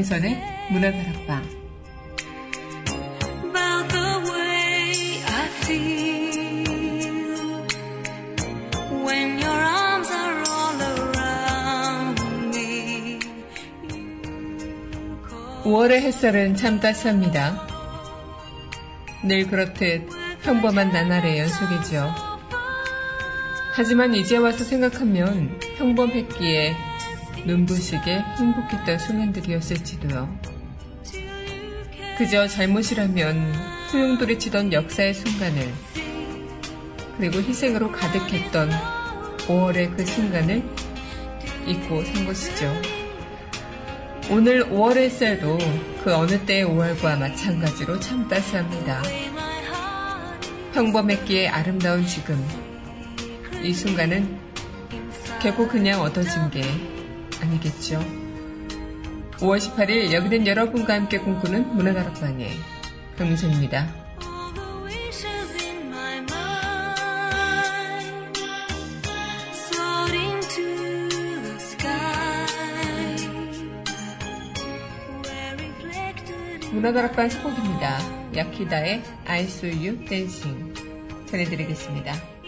박민선의 문화다락방. 5월의 햇살은 참 따스합니다. 늘 그렇듯 평범한 나날의 연속이죠. 하지만 이제 와서 생각하면 평범했기에 눈부시게 행복했던 순간들이었을지도요. 그저 잘못이라면 소용돌이치던 역사의 순간을 그리고 희생으로 가득했던 5월의 그 순간을 잊고 산 것이죠. 오늘 5월의 햇살도 그 어느 때의 5월과 마찬가지로 참 따스합니다. 평범했기에 아름다운 지금. 이 순간은 결코 그냥 얻어진 게 아니겠죠. 5월 18일 여기는 여러분과 함께 꿈꾸는 문화다락방의 강민선입니다. 문화다락방 스곡입니다. 야키다의 I saw you dancing 전해드리겠습니다.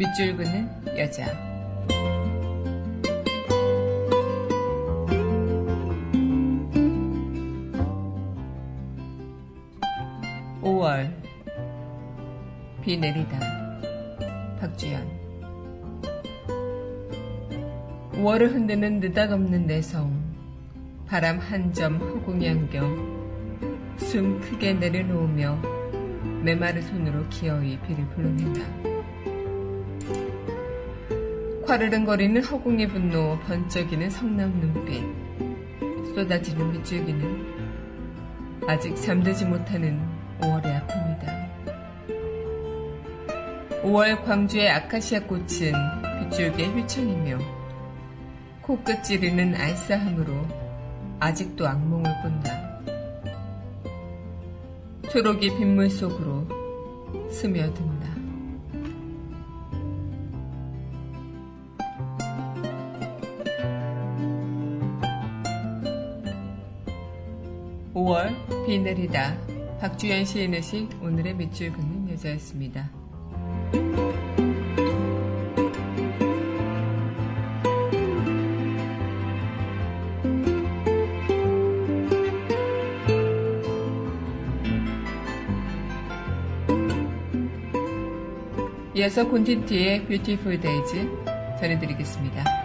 밑줄 긋는 여자. (5월) 비 내리다 박주연 5월을 흔드는 느닷없는 내성 바람 한 점 허공이 안경 숨 크게 내려놓으며 메마른 손으로 기어이 비를 불러낸다. 화르릉거리는 허공의 분노, 번쩍이는 성남 눈빛, 쏟아지는 밑줄기는 아직 잠들지 못하는 5월의 아픔이다. 5월 광주의 아카시아 꽃은 빗줄기의 휘청이며 코끝 찌르는 알싸함으로 아직도 악몽을 꾼다. 초록이 빗물 속으로 스며든다. 비 내리다 박주연 시인의 시 오늘의 밑줄 긋는 여자였습니다. 이어서 콘틴티의 Beautiful Days 전해드리겠습니다.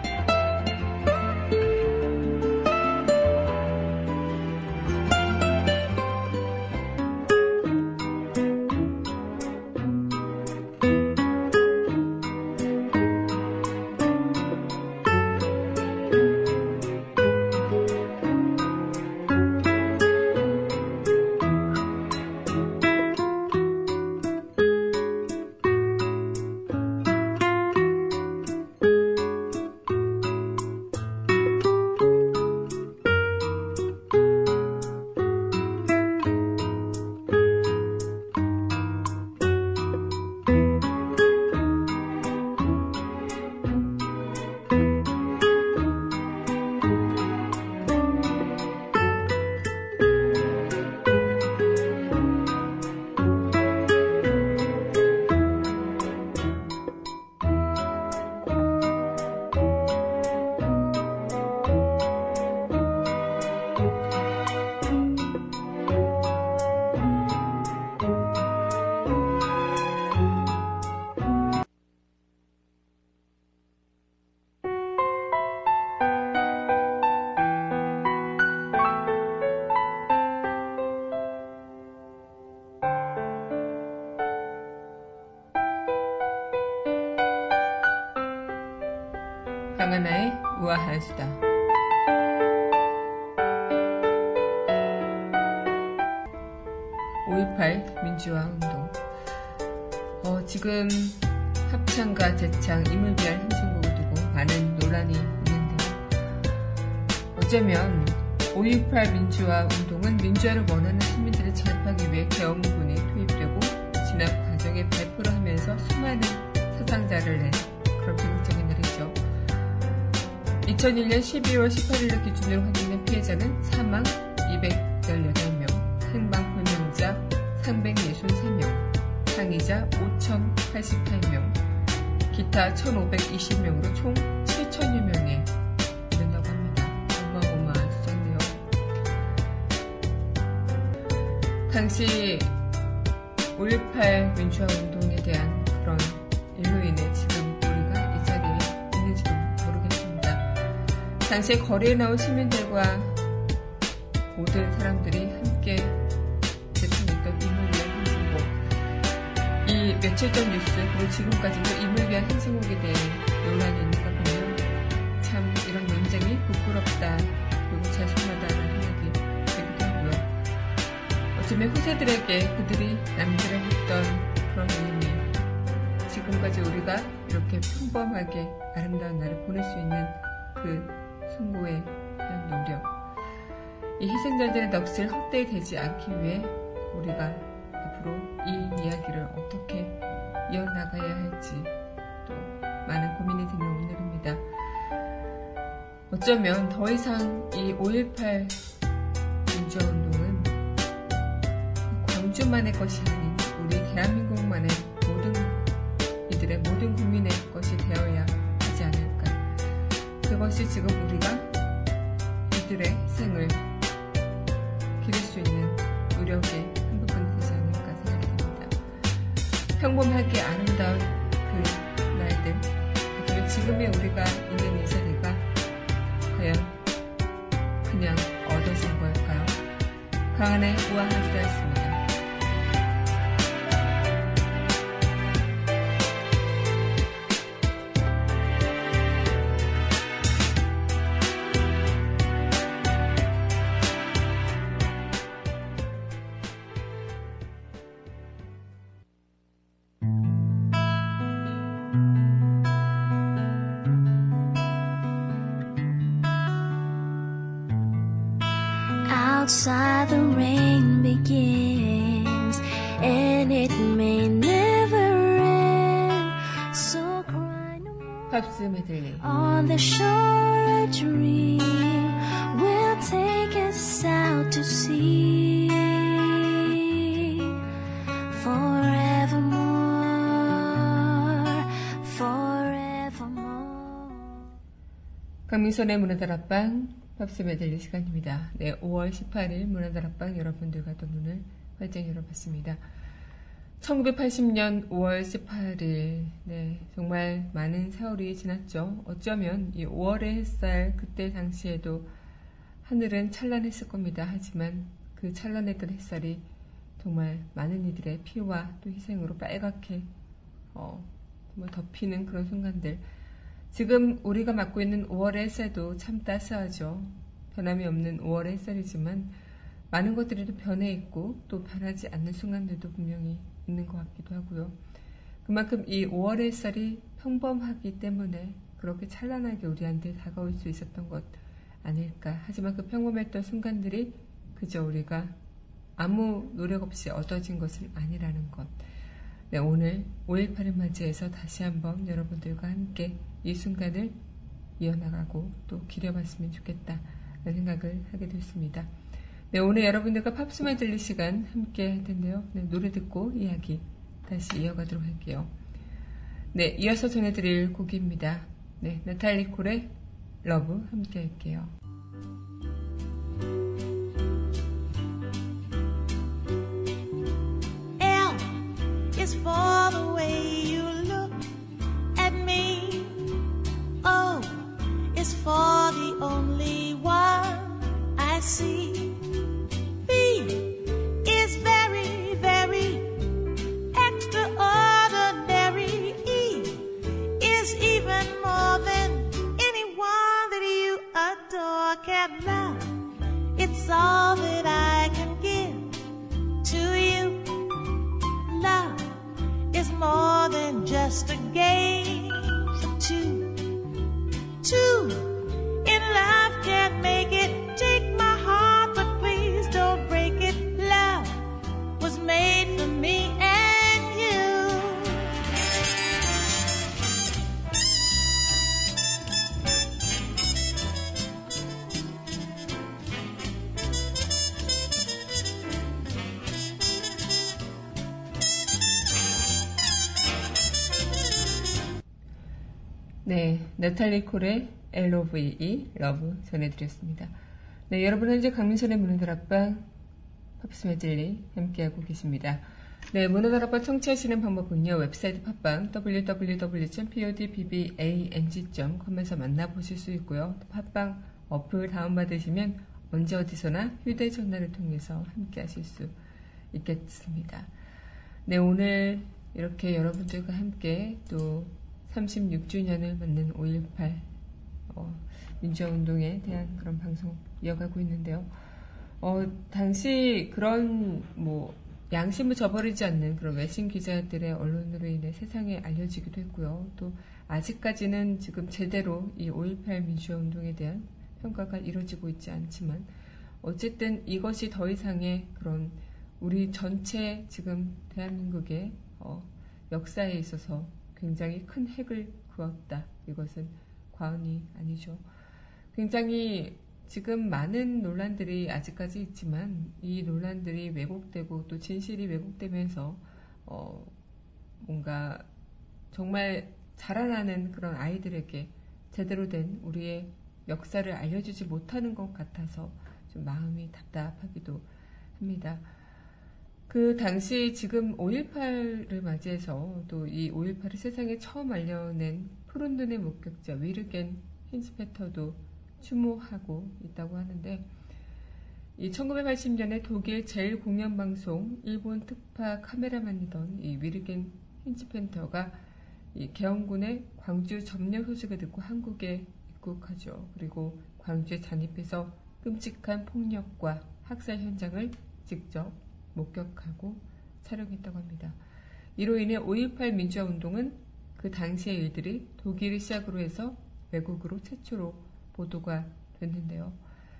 우아한 수다. (5.18) 민주화 운동 어, 지금 합창과 재창, 이물별 행진곡을 두고 많은 논란이 있는데 어쩌면 5.18 민주화 운동은 민주화를 원하는 시민들을 제압하기 위해 계엄군이 투입되고 진압 과정에 발표를 하면서 수많은 사상자를 낸 2001년 12월 18일을 기준으로 확인된 피해자는 사망 218명, 생방불명자 363명, 상이자 5,088명, 기타 1,520명으로 총 7천여 명에 이른다고 합니다. 어마어마한 숫자인데요. 당시 5.18 민주화 운동에 대한 그런 일로 인해 당시에 거리에 나온 시민들과 모든 사람들이 함께 제청했던 위한 행진곡. 이 며칠 전 뉴스, 그리고 지금까지도 임을 위한 행진곡에 대해 논란이 있는 거 보면 참 이런 논쟁이 부끄럽다, 그리고 죄송하다는 생각이 들기도 하고요. 어쩌면 후세들에게 그들이 남들을 했던 그런 의미, 지금까지 우리가 이렇게 평범하게 아름다운 날을 보낼 수 있는 그 승고에 대한 노력, 이 희생자들의 넋을 헛되이 되지 않기 위해 우리가 앞으로 이 이야기를 어떻게 이어나가야 할지 또 많은 고민이 드는 오늘입니다. 어쩌면 더 이상 이 5.18 민주화운동은 광주만의 것이 아닌 우리 대한민국만의 모든 이들의 모든 국민의 것이 되어야 않을까. 그것이 지금 우리가 이들의 희생을 기를 수 있는 노력의 한 부분이 되지 않을까 생각이 듭니다. 평범하게 아름다운 그 날들, 그리고 지금의 우리가 있는 이 자리가 과연 그냥 얻어진 걸까요? 강한의 우아한 수다였습니다. outside the rain begins and it may never end. So cry no more. on the shore a dream will take us out to sea. Forevermore forevermore. Kami sudah 팝스 메들리 시간입니다. 네, 5월 18일 문화다락방 여러분들과 또 문을 활짝 열어봤습니다. 1980년 5월 18일, 네, 정말 많은 세월이 지났죠. 어쩌면 이 5월의 햇살, 그때 당시에도 하늘은 찬란했을 겁니다. 하지만 그 찬란했던 햇살이 정말 많은 이들의 피와 또 희생으로 빨갛게, 어, 정말 덮이는 그런 순간들. 지금 우리가 맞고 있는 5월의 햇살도 참 따스하죠. 변함이 없는 5월의 햇살이지만 많은 것들이 또 변해 있고 또 변하지 않는 순간들도 분명히 있는 것 같기도 하고요. 그만큼 이 5월의 햇살이 평범하기 때문에 그렇게 찬란하게 우리한테 다가올 수 있었던 것 아닐까. 하지만 그 평범했던 순간들이 그저 우리가 아무 노력 없이 얻어진 것은 아니라는 것. 네, 오늘 5.18을 맞이해서 다시 한번 여러분들과 함께 이 순간을 이어나가고 또 기려봤으면 좋겠다. 라는 생각을 하게 됐습니다. 네, 오늘 여러분들과 팝스 메들리 시간 함께 할 텐데요. 네, 노래 듣고 이야기 다시 이어가도록 할게요. 네, 이어서 전해드릴 곡입니다. 네, 나탈리 콜의 LOVE 함께 할게요. L is for the way 네, 나탈리 콜의 LOVE, LOVE 전해드렸습니다. 네, 여러분 현재 강민선의 문화다락방 팝스 메들리 함께하고 계십니다. 네, 문화다락방 청취하시는 방법은요, 웹사이트 팟빵 www.podbbang.com에서 만나보실 수 있고요. 또 팟빵 어플 다운받으시면 언제 어디서나 휴대전화를 통해서 함께하실 수 있겠습니다. 네, 오늘 이렇게 여러분들과 함께 또 36주년을 맞는 5.18 어, 민주화운동에 대한 그런 방송 이어가고 있는데요. 어, 당시 그런 뭐 양심을 저버리지 않는 그런 외신 기자들의 언론으로 인해 세상에 알려지기도 했고요. 또 아직까지는 지금 제대로 이 5.18 민주화운동에 대한 평가가 이루어지고 있지 않지만 어쨌든 이것이 더 이상의 그런 우리 전체 지금 대한민국의 어, 역사에 있어서 굉장히 큰 획을 그었다. 이것은 과언이 아니죠. 굉장히 지금 많은 논란들이 아직까지 있지만 이 논란들이 왜곡되고 또 진실이 왜곡되면서 어, 뭔가 정말 자라나는 그런 아이들에게 제대로 된 우리의 역사를 알려주지 못하는 것 같아서 좀 마음이 답답하기도 합니다. 그 당시 지금 5.18을 맞이해서 또 이 5.18을 세상에 처음 알려낸 푸른 눈의 목격자 위르겐 힌스페터도 추모하고 있다고 하는데 이 1980년에 독일 제일 공연방송 일본 특파 카메라만이던 이 위르겐 힌스펜터가 이 개헌군의 광주 점령 소식을 듣고 한국에 입국하죠. 그리고 광주에 잔입해서 끔찍한 폭력과 학살 현장을 직접 목격하고 촬영했다고 합니다. 이로 인해 5.18 민주화 운동은 그 당시의 일들이 독일을 시작으로 해서 외국으로 최초로 보도가 됐는데요.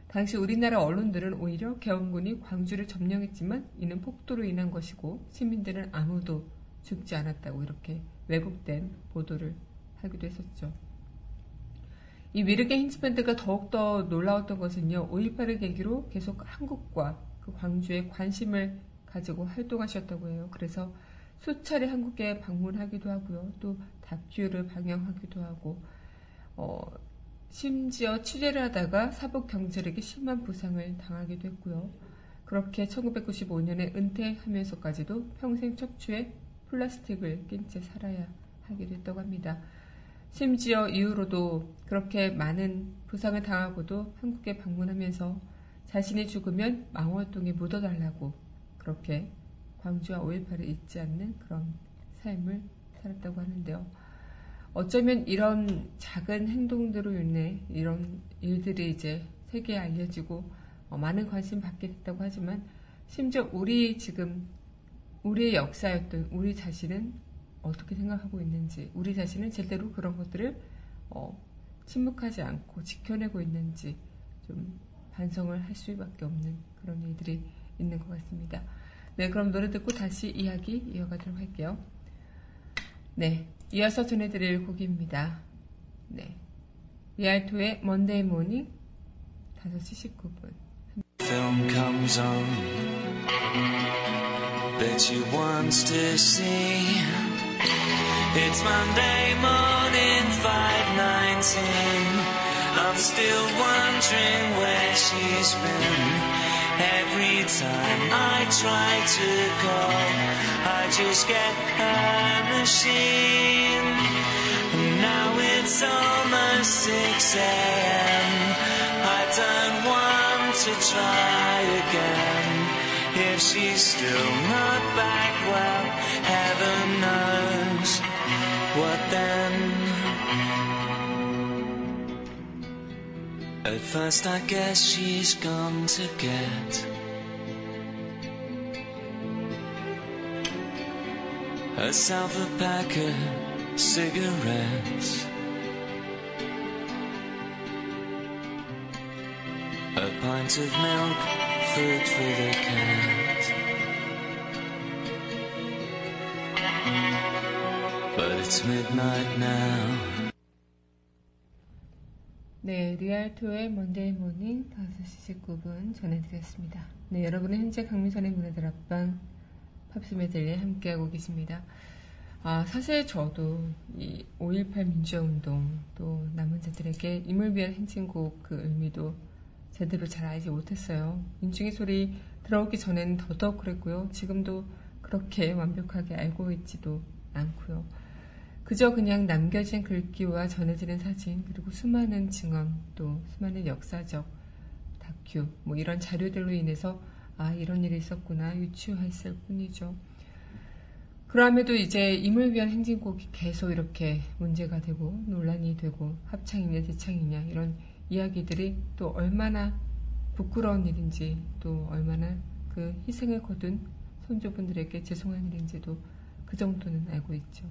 당시 우리나라 언론들은 오히려 개헌군이 광주를 점령했지만 이는 폭도로 인한 것이고 시민들은 아무도 죽지 않았다고 이렇게 왜곡된 보도를 하기도 했었죠. 이 위르게 힌츠밴드가 더욱더 놀라웠던 것은요, 5.18을 계기로 계속 한국과 그 광주에 관심을 가지고 활동하셨다고 해요. 그래서 수차례 한국에 방문하기도 하고요. 또 다큐를 방영하기도 하고, 어, 심지어 취재를 하다가 사복 경찰에게 심한 부상을 당하기도 했고요. 그렇게 1995년에 은퇴하면서까지도 평생 척추에 플라스틱을 낀 채 살아야 하기도 했다고 합니다. 심지어 이후로도 그렇게 많은 부상을 당하고도 한국에 방문하면서 자신이 죽으면 망월동에 묻어달라고 그렇게 광주와 5.18을 잊지 않는 그런 삶을 살았다고 하는데요. 어쩌면 이런 작은 행동들로 인해 이런 일들이 이제 세계에 알려지고 어, 많은 관심 받게 됐다고 하지만 심지어 우리 지금 우리의 역사였던 우리 자신은 어떻게 생각하고 있는지 우리 자신은 제대로 그런 것들을 어, 침묵하지 않고 지켜내고 있는지 좀 반성을 할 수밖에 없는 그런 일들이 있는 것 같습니다. 네, 그럼 노래 듣고 다시 이야기 이어가도록 할게요. 네, 이어서 전해드릴 곡입니다. 네, 리알토의 Monday Morning 5시 19분. film comes on that she wants to see. It's Monday morning, 519. Still wondering where she's been. Every time I try to call, I just get her machine. And Now it's almost 6 a.m. I don't want to try again. If she's still not back, well, heaven knows what then. At first, I guess she's gone to get herself a packet cigarettes. A pint of milk, food for the cat. But it's midnight now. 네, 리알토의 먼데이 모닝 5시 19분 전해드렸습니다. 네, 여러분은 현재 강민선의 문화들 앞방 팝스 메들리 함께하고 계십니다. 아, 사실 저도 이 5.18 민주화운동 또 남은 자들에게 임을 위한 행진곡 그 의미도 제대로 잘 알지 못했어요. 민중의 소리 들어오기 전에는 더더욱 그랬고요. 지금도 그렇게 완벽하게 알고 있지도 않고요. 그저 그냥 남겨진 글귀와 전해지는 사진, 그리고 수많은 증언, 또 수많은 역사적 다큐, 뭐 이런 자료들로 인해서 아, 이런 일이 있었구나 유추했을 뿐이죠. 그럼에도 이제 임을 위한 행진곡이 계속 이렇게 문제가 되고 논란이 되고 합창이냐 대창이냐 이런 이야기들이 또 얼마나 부끄러운 일인지 또 얼마나 그 희생을 거둔 선조분들에게 죄송한 일인지도 그 정도는 알고 있죠.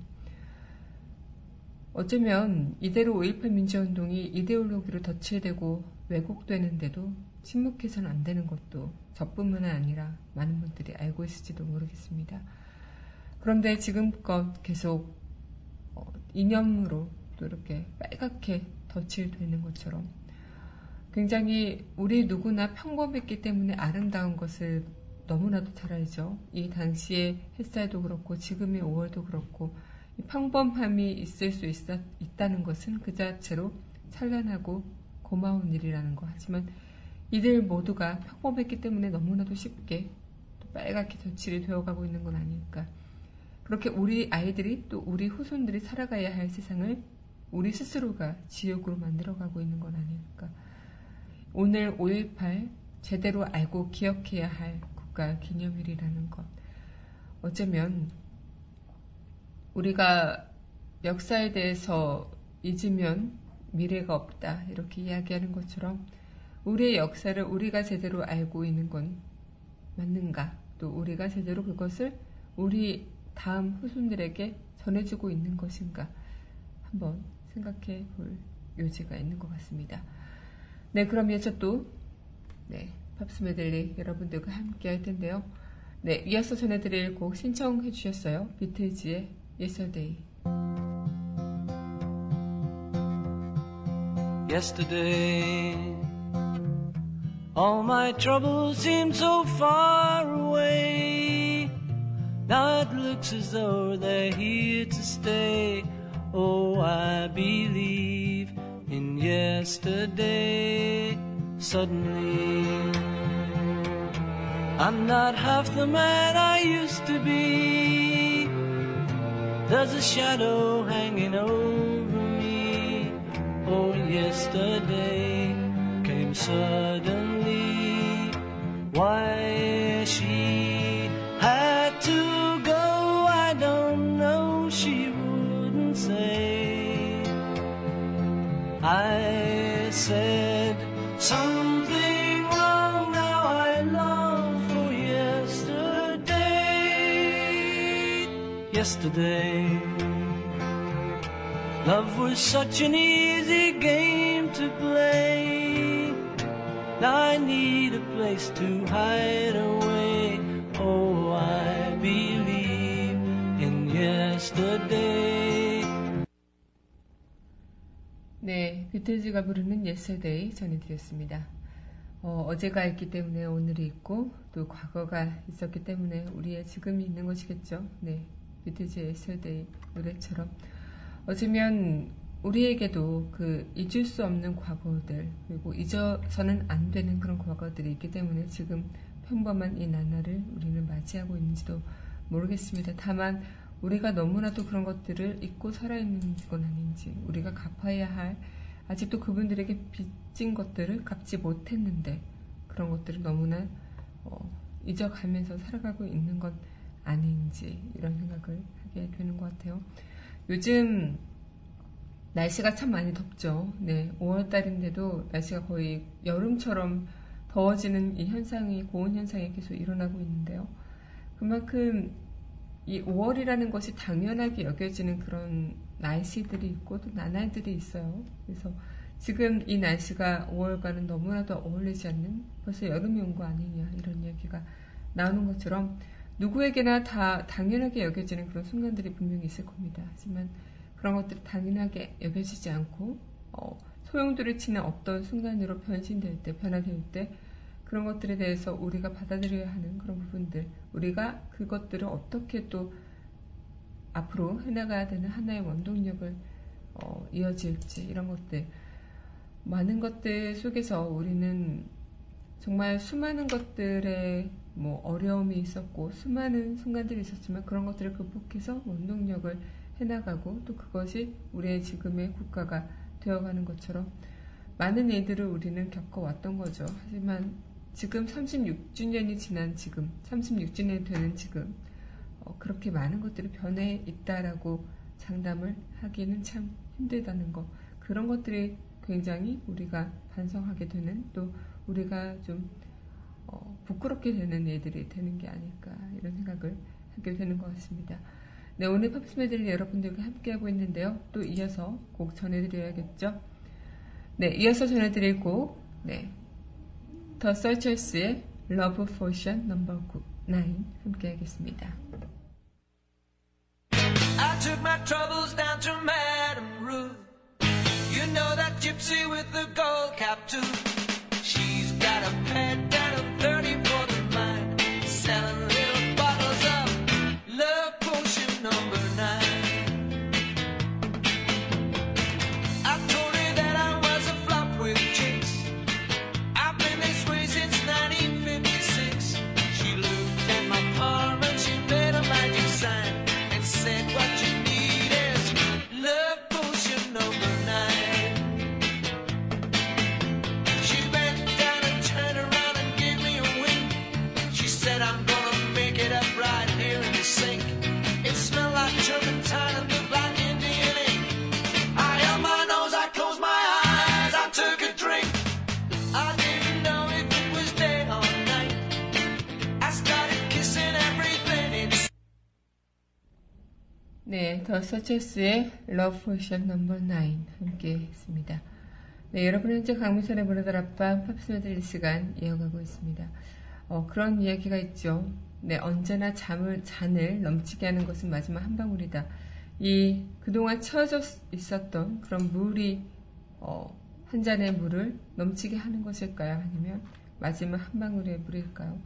어쩌면 이대로 5.18 민주화운동이 이데올로기로 덧칠되고 왜곡되는데도 침묵해서는 안 되는 것도 저뿐만 아니라 많은 분들이 알고 있을지도 모르겠습니다. 그런데 지금껏 계속 어, 이념으로 또 이렇게 빨갛게 덧칠되는 것처럼 굉장히 우리 누구나 평범했기 때문에 아름다운 것을 너무나도 잘 알죠. 이 당시의 햇살도 그렇고 지금의 5월도 그렇고 이 평범함이 있을 수 있, 있다는 것은 그 자체로 찬란하고 고마운 일이라는 거. 하지만 이들 모두가 평범했기 때문에 너무나도 쉽게 또 빨갛게 덧칠이 되어가고 있는 건 아닐까. 그렇게 우리 아이들이 또 우리 후손들이 살아가야 할 세상을 우리 스스로가 지옥으로 만들어가고 있는 건 아닐까. 오늘 5.18 제대로 알고 기억해야 할 국가 기념일이라는 것. 어쩌면 우리가 역사에 대해서 잊으면 미래가 없다. 이렇게 이야기하는 것처럼 우리의 역사를 우리가 제대로 알고 있는 건 맞는가? 또 우리가 제대로 그것을 우리 다음 후손들에게 전해주고 있는 것인가? 한번 생각해 볼 요지가 있는 것 같습니다. 네, 그럼 이어서 또, 네, 팝스 메들리 여러분들과 함께 할 텐데요. 네, 이어서 전해드릴 곡 신청해 주셨어요. 비틀즈의 Yesterday. Yesterday, all my troubles seem so far away. Now it looks as though they're here to stay. Oh, I believe in yesterday. Suddenly, I'm not half the man I used to be. There's a shadow hanging over me. Oh, yesterday came suddenly. Why she had to go, I don't know. She wouldn't say. I Yesterday. Love was such an easy game to play. I need a place to hide away. Oh, I believe in yesterday. 네, 비틀즈가 부르는 Yesterday 전해드렸습니다. 어, 어제가 있기 때문에 오늘이 있고 또 과거가 있었기 때문에 우리의 지금이 있는 것이겠죠. 네, 비틀즈의 Yesterday 노래처럼 어쩌면 우리에게도 그 잊을 수 없는 과거들 그리고 잊어서는 안 되는 그런 과거들이 있기 때문에 지금 평범한 이 나날을 우리는 맞이하고 있는지도 모르겠습니다. 다만 우리가 너무나도 그런 것들을 잊고 살아있는 건 아닌지 우리가 갚아야 할 아직도 그분들에게 빚진 것들을 갚지 못했는데 그런 것들을 너무나 어, 잊어가면서 살아가고 있는 건 아닌지 이런 생각을 하게 되는 것 같아요. 요즘 날씨가 참 많이 덥죠. 네, 5월달인데도 날씨가 거의 여름처럼 더워지는 이 현상이, 고온 현상이 계속 일어나고 있는데요. 그만큼 이 5월이라는 것이 당연하게 여겨지는 그런 날씨들이 있고 또 나날들이 있어요. 그래서 지금 이 날씨가 5월과는 너무나도 어울리지 않는 벌써 여름이 온 거 아니냐 이런 얘기가 나오는 것처럼 누구에게나 다 당연하게 여겨지는 그런 순간들이 분명히 있을 겁니다. 하지만 그런 것들이 당연하게 여겨지지 않고 어, 소용돌이 치는 어떤 순간으로 변신될 때, 변화될 때 그런 것들에 대해서 우리가 받아들여야 하는 그런 부분들, 우리가 그것들을 어떻게 또 앞으로 해나가야 되는 하나의 원동력을 어, 이어질지 이런 것들 많은 것들 속에서 우리는 정말 수많은 것들에 뭐 어려움이 있었고 수많은 순간들이 있었지만 그런 것들을 극복해서 원동력을 해나가고 또 그것이 우리의 지금의 국가가 되어가는 것처럼 많은 일들을 우리는 겪어왔던 거죠. 하지만 지금 36주년이 지난 지금, 36주년이 되는 지금, 어, 그렇게 많은 것들이 변해 있다라고 장담을 하기는 참 힘들다는 거. 그런 것들이 굉장히 우리가 반성하게 되는 또 우리가 좀 어, 부끄럽게 되는 일들이 되는 게 아닐까 이런 생각을 하게 되는 것 같습니다. 네, 오늘 팝스 메들리 여러분들과 함께하고 있는데요. 또 이어서 곡 전해드려야겠죠? 네, 이어서 전해드릴 곡, 네. 더 서처스의 Love Potion No. 9 함께하겠습니다. I took my troubles down to Madame Ruth. You know that gypsy with the gold cap too. She's got a pet 네, 더 서체스의 Love Potion No. 9 함께 했습니다. 네, 여러분 현재 강민선의 문화들 앞방 팝스 메들리 시간 이어가고 있습니다. 어, 그런 이야기가 있죠. 네, 언제나 잠을, 잔을 넘치게 하는 것은 마지막 한 방울이다. 이 그동안 채워져 있었던 그런 물이 어, 한 잔의 물을 넘치게 하는 것일까요? 아니면 마지막 한 방울의 물일까요?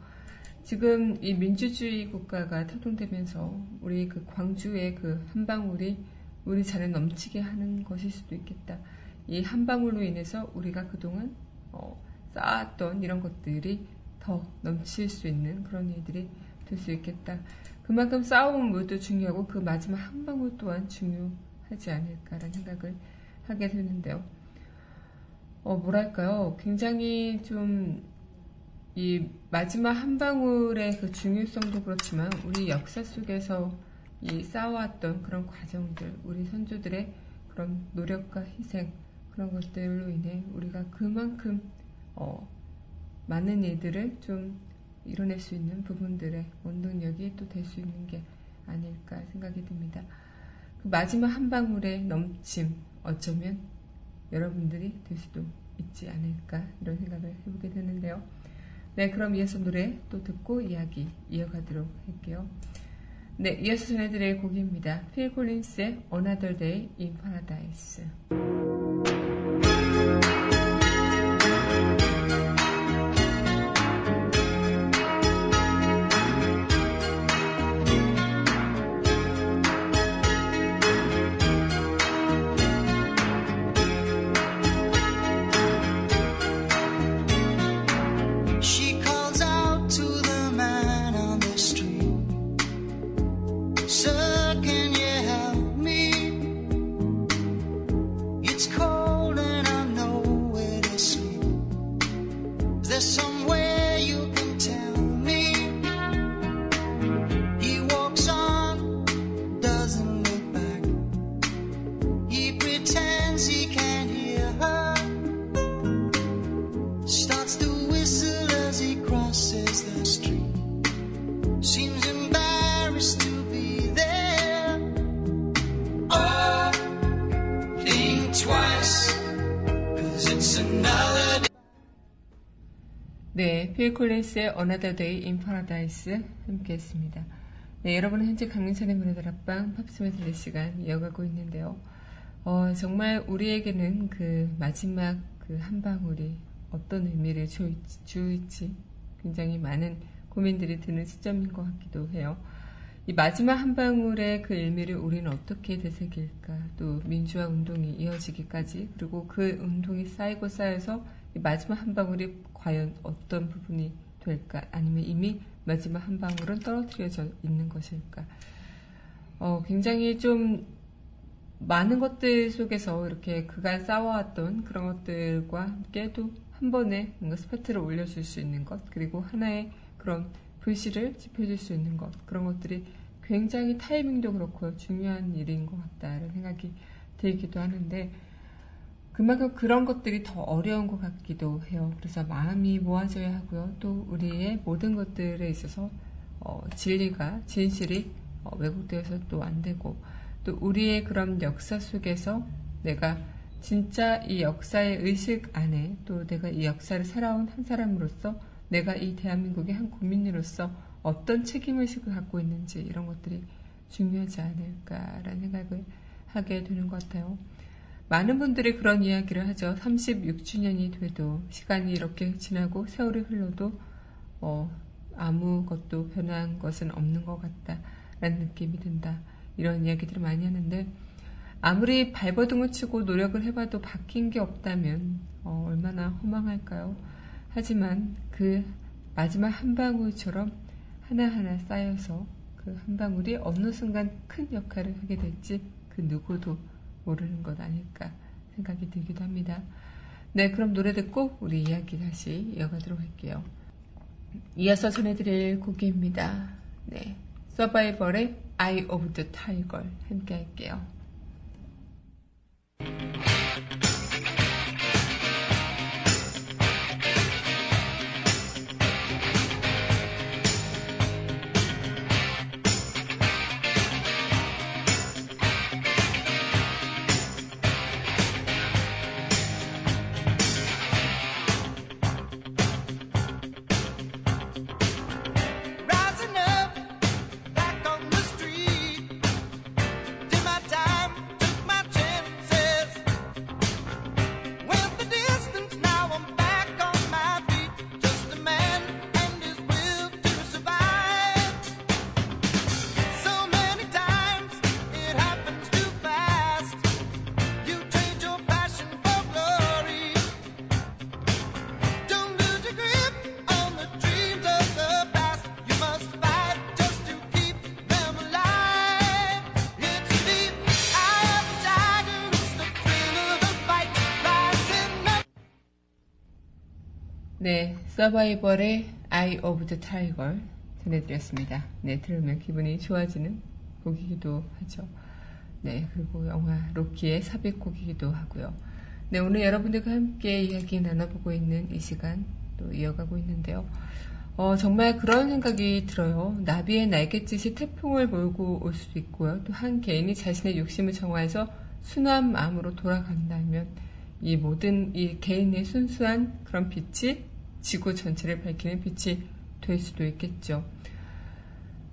지금 이 민주주의 국가가 태동되면서 우리 그 광주의 그 한 방울이 우리 잔을 넘치게 하는 것일 수도 있겠다. 이 한 방울로 인해서 우리가 그동안 어, 쌓았던 이런 것들이 더 넘칠 수 있는 그런 일들이 될 수 있겠다. 그만큼 쌓아온 물도 중요하고 그 마지막 한 방울 또한 중요하지 않을까라는 생각을 하게 되는데요. 어, 뭐랄까요. 굉장히 좀, 이 마지막 한 방울의 그 중요성도 그렇지만, 우리 역사 속에서 이 쌓아왔던 그런 과정들, 우리 선조들의 그런 노력과 희생, 그런 것들로 인해 우리가 그만큼, 어, 많은 일들을 좀 이뤄낼 수 있는 부분들의 원동력이 또 될 수 있는 게 아닐까 생각이 듭니다. 그 마지막 한 방울의 넘침, 어쩌면 여러분들이 될 수도 있지 않을까 이런 생각을 해보게 되는데요. 네, 그럼 이어서 노래 또 듣고 이야기 이어가도록 할게요. 네, 이어서 전해드릴 곡입니다. 필 콜린스의 Another Day in Paradise. 네, 필 콜린스의 Another Day in Paradise 함께 했습니다. 네, 여러분은 현재 강민찬의 문화들 앞방 팝스메 들릴 시간 이어가고 있는데요. 어, 정말 우리에게는 그 마지막 그 한 방울이 어떤 의미를 주, 주일지 굉장히 많은 고민들이 드는 시점인 것 같기도 해요. 이 마지막 한 방울의 그 의미를 우리는 어떻게 되새길까? 또 민주화 운동이 이어지기까지 그리고 그 운동이 쌓이고 쌓여서 이 마지막 한 방울이 과연 어떤 부분이 될까? 아니면 이미 마지막 한 방울은 떨어뜨려져 있는 것일까? 어, 굉장히 좀 많은 것들 속에서 이렇게 그간 쌓아왔던 그런 것들과 함께 또한 번에 뭔가 스파트를 올려줄 수 있는 것, 그리고 하나의 그런 불씨를 지펴줄 수 있는 것, 그런 것들이 굉장히 타이밍도 그렇고 중요한 일인 것 같다는 생각이 들기도 하는데, 그만큼 그런 것들이 더 어려운 것 같기도 해요. 그래서 마음이 모아져야 하고요. 또 우리의 모든 것들에 있어서 어, 진리가, 진실이 어, 왜곡되어서 또 안 되고, 또 우리의 그런 역사 속에서 내가 진짜 이 역사의 의식 안에 또 내가 이 역사를 살아온 한 사람으로서 내가 이 대한민국의 한 국민으로서 어떤 책임의식을 갖고 있는지 이런 것들이 중요하지 않을까라는 생각을 하게 되는 것 같아요. 많은 분들이 그런 이야기를 하죠. 36주년이 돼도 시간이 이렇게 지나고 세월이 흘러도 어, 아무것도 변한 것은 없는 것 같다라는 느낌이 든다. 이런 이야기들을 많이 하는데 아무리 발버둥을 치고 노력을 해봐도 바뀐 게 없다면 어, 얼마나 허망할까요? 하지만 그 마지막 한 방울처럼 하나하나 쌓여서 그 한 방울이 어느 순간 큰 역할을 하게 될지 그 누구도 모르는 것 아닐까 생각이 들기도 합니다. 네, 그럼 노래 듣고 우리 이야기 다시 이어가도록 할게요. 이어서 전해드릴 곡입니다. 네, 서바이벌의 Eye of the Tiger 함께 할게요. 네, 서바이벌의 Eye of the Tiger 전해드렸습니다. 네, 들으면 기분이 좋아지는 곡이기도 하죠. 네, 그리고 영화 로키의 삽입곡이기도 하고요. 네, 오늘 여러분들과 함께 이야기 나눠보고 있는 이 시간 또 이어가고 있는데요. 어, 정말 그런 생각이 들어요. 나비의 날갯짓이 태풍을 몰고 올 수도 있고요. 또 한 개인이 자신의 욕심을 정화해서 순한 마음으로 돌아간다면 이 모든 이 개인의 순수한 그런 빛이 지구 전체를 밝히는 빛이 될 수도 있겠죠.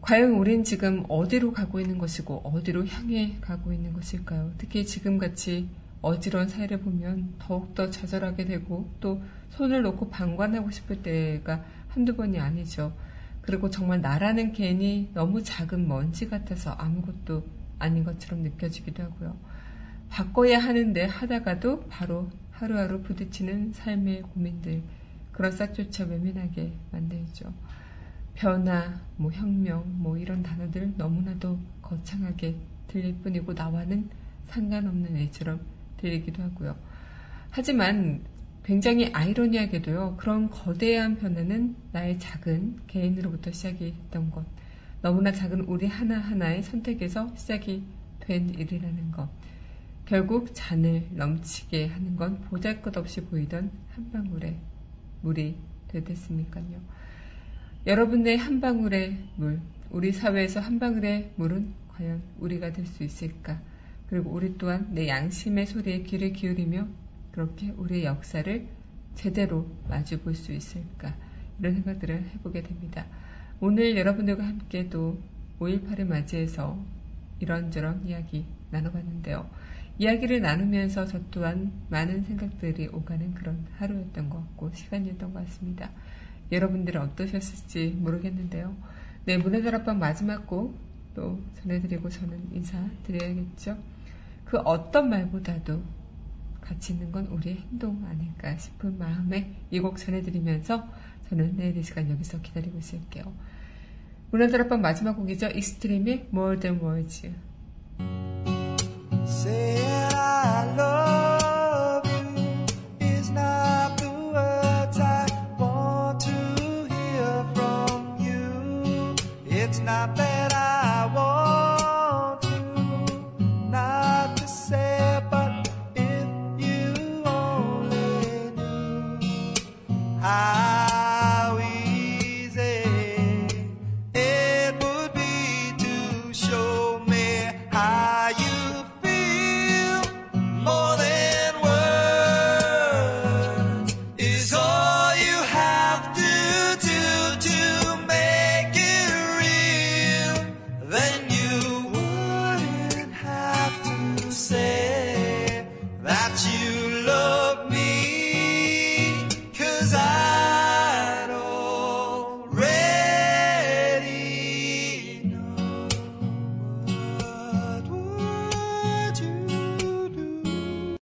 과연 우린 지금 어디로 가고 있는 것이고 어디로 향해 가고 있는 것일까요? 특히 지금같이 어지러운 사회를 보면 더욱더 좌절하게 되고 또 손을 놓고 방관하고 싶을 때가 한두 번이 아니죠. 그리고 정말 나라는 개인이 너무 작은 먼지 같아서 아무것도 아닌 것처럼 느껴지기도 하고요. 바꿔야 하는데 하다가도 바로 하루하루 부딪히는 삶의 고민들, 그런 싹조차 외면하게 만들죠. 변화, 뭐 혁명, 뭐 이런 단어들 너무나도 거창하게 들릴 뿐이고 나와는 상관없는 애처럼 들리기도 하고요. 하지만 굉장히 아이러니하게도요, 그런 거대한 변화는 나의 작은 개인으로부터 시작이 됐던 것. 너무나 작은 우리 하나하나의 선택에서 시작이 된 일이라는 것. 결국 잔을 넘치게 하는 건 보잘 것 없이 보이던 한 방울의 물이 되겠습니까요. 여러분의 한 방울의 물, 우리 사회에서 한 방울의 물은 과연 우리가 될 수 있을까? 그리고 우리 또한 내 양심의 소리에 귀를 기울이며 그렇게 우리의 역사를 제대로 마주 볼 수 있을까? 이런 생각들을 해보게 됩니다. 오늘 여러분들과 함께 또 5.18을 맞이해서 이런저런 이야기 나눠봤는데요. 이야기를 나누면서 저 또한 많은 생각들이 오가는 그런 하루였던 것 같고 시간이었던 것 같습니다. 여러분들은 어떠셨을지 모르겠는데요. 네, 문화다락방 마지막 곡 또 전해드리고 저는 인사드려야겠죠. 그 어떤 말보다도 가치 있는 건 우리의 행동 아닐까 싶은 마음에 이 곡 전해드리면서 저는 내일 이 시간 여기서 기다리고 있을게요. 문화다락방 마지막 곡이죠. 익스트림의 More Than Words. Saying